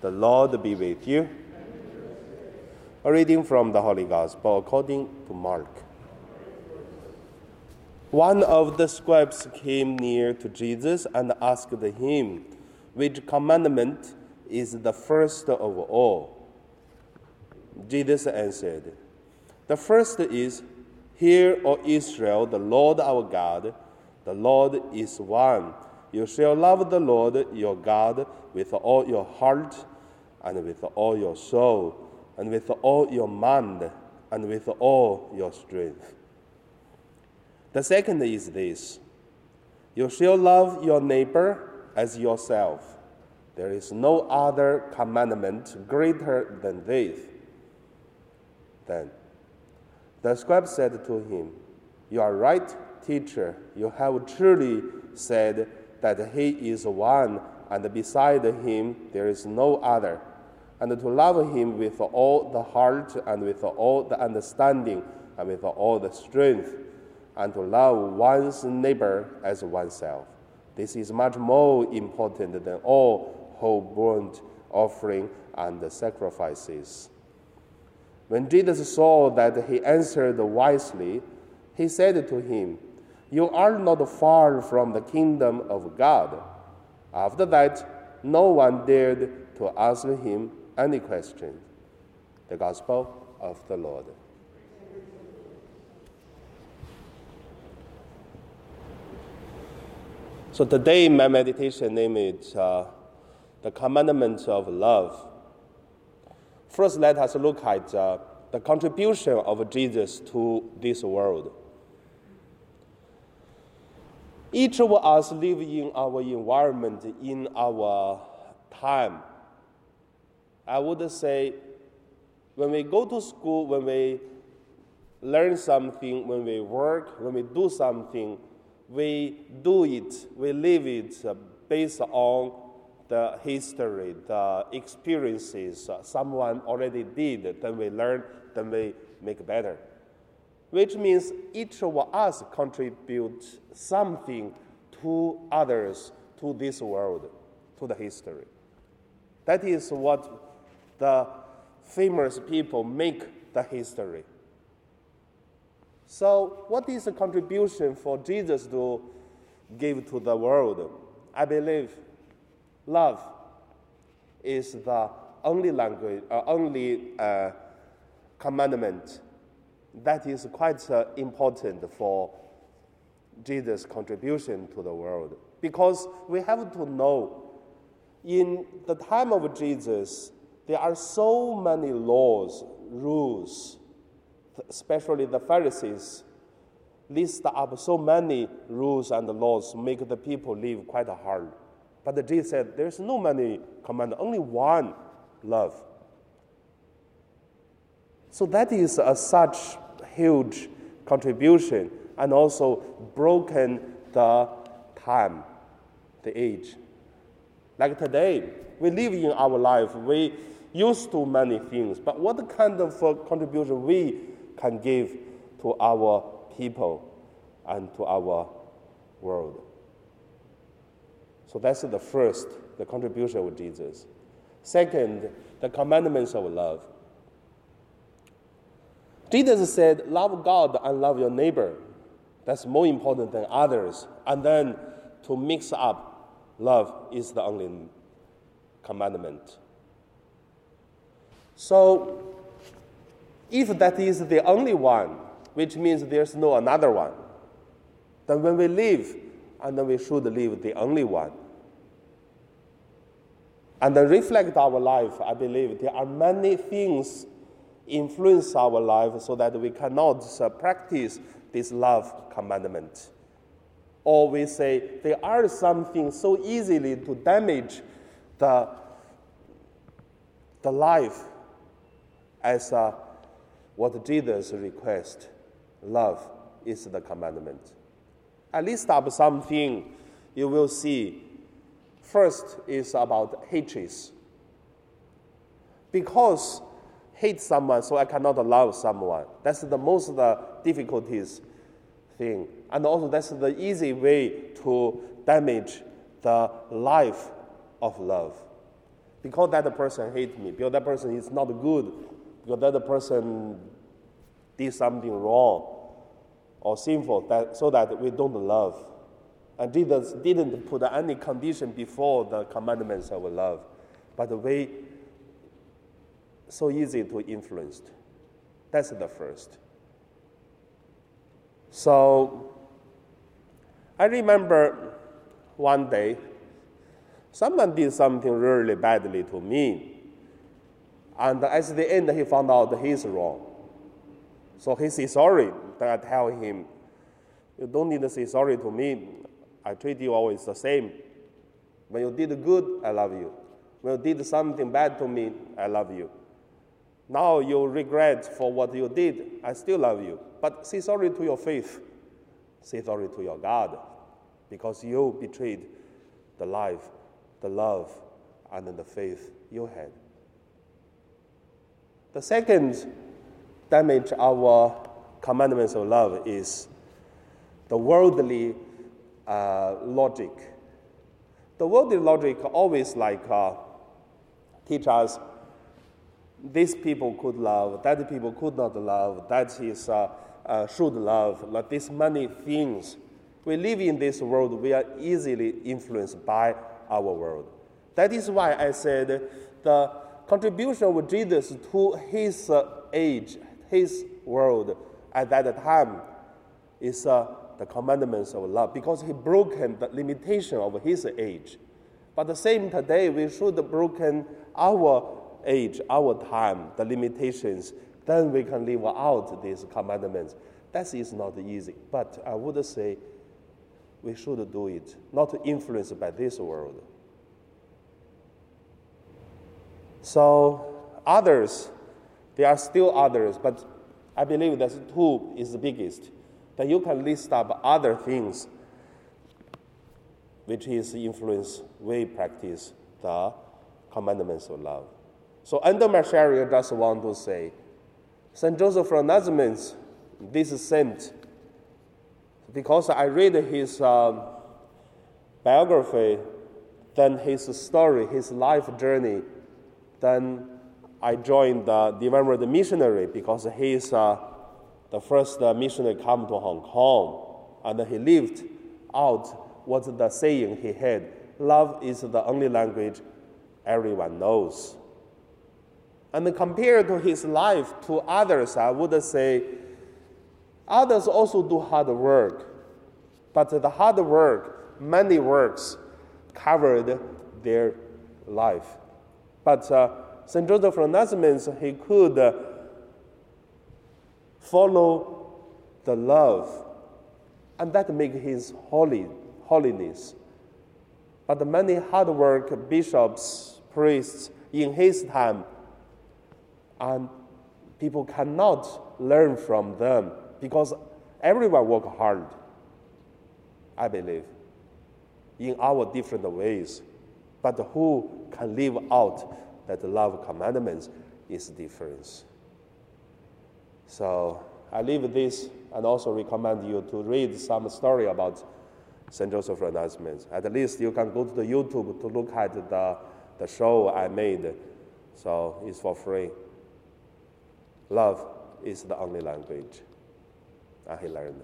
The Lord be with you. A reading from the Holy Gospel according to Mark. One of the scribes came near to Jesus and asked him, Which commandment is the first of all? Jesus answered, The first is, Hear, O Israel, the Lord our God, the Lord is one. You shall love the Lord your God with all your heart, and with all your soul, and with all your mind, and with all your strength. The second is this You shall love your neighbor as yourself. There is no other commandment greater than this. Then the scribe said to him, You are right, teacher. You have truly said that he is one, and beside him there is no other. And to love him with all the heart, and with all the understanding, and with all the strength, and to love one's neighbor as oneself. This is much more important than all whole burnt offering and sacrifices. When Jesus saw that he answered wisely, he said to him, you are not far from the kingdom of God. After that, no one dared to ask him any question. The Gospel of the Lord. So today, my meditation name is uh, the commandments of love. First, let us look at uh, the contribution of Jesus to this world. Each of us live in our environment, in our time. I would say when we go to school, when we learn something, when we work, when we do something, we do it, we live it based on the history, the experiences someone already did, then we learn, then we make better which means each of us contributes something to others, to this world, to the history. That is what the famous people make the history. So, what is the contribution for Jesus to give to the world? I believe love is the only language, uh, only uh, commandment that is quite uh, important for Jesus' contribution to the world. Because we have to know in the time of Jesus, there are so many laws, rules, especially the Pharisees list up so many rules and laws make the people live quite hard. But Jesus said there's no many command, only one love. So that is a such huge contribution and also broken the time, the age. Like today, we live in our life, we used to many things, but what kind of uh, contribution we can give to our people and to our world? So that's the first, the contribution of Jesus. Second, the commandments of love. Jesus said, Love God and love your neighbor. That's more important than others. And then to mix up, love is the only commandment. So, if that is the only one, which means there's no another one, then when we live, and then we should live the only one. And then reflect our life, I believe there are many things influence our life so that we cannot uh, practice this love commandment. Or we say there are something so easily to damage the, the life as uh, what Jesus request. Love is the commandment. At least up something you will see. First is about hatred. Because hate someone, so I cannot love someone. That's the most the difficulties thing. And also that's the easy way to damage the life of love. because that person hates me, because that person is not good, because that person did something wrong or sinful, that, so that we don't love. And Jesus didn't put any condition before the commandments of love, but we so easy to influence. That's the first. So I remember one day someone did something really badly to me. And at the end, he found out he's wrong. So he said sorry. Then I tell him, You don't need to say sorry to me. I treat you always the same. When you did good, I love you. When you did something bad to me, I love you. Now you regret for what you did, I still love you. But say sorry to your faith. Say sorry to your God because you betrayed the life, the love, and the faith you had. The second damage our commandments of love is the worldly uh, logic. The worldly logic always like uh, teach us these people could love, that people could not love, that is uh, uh, should love, like these many things. We live in this world, we are easily influenced by our world. That is why I said the contribution of Jesus to his uh, age, his world at that time is uh, the commandments of love because he broken the limitation of his age. But the same today, we should broken our age, our time, the limitations, then we can live out these commandments. That is not easy, but I would say we should do it, not influenced by this world. So, others, there are still others, but I believe that two is the biggest. That you can list up other things which is influence we practice the commandments of love. So under I just want to say, St. Joseph Freinademetz, this saint, because I read his um, biography, then his story, his life journey, then I joined the Word Missionary because he is uh, the first uh, missionary come to Hong Kong, and he lived out what the saying he had: "Love is the only language everyone knows." And compared to his life to others, I would say others also do hard work. But the hard work, many works, covered their life. But uh, St. Joseph Freinademetz, he could uh, follow the love, and that make his holy, holiness. But many hard work bishops, priests in his time and people cannot learn from them because everyone work hard, I believe, in our different ways. But who can live out that love commandments is difference. So I leave this and also recommend you to read some story about St. Joseph Freinademetz. At least you can go to the YouTube to look at the, the show I made. So it's for free. Love is the only language. He learned.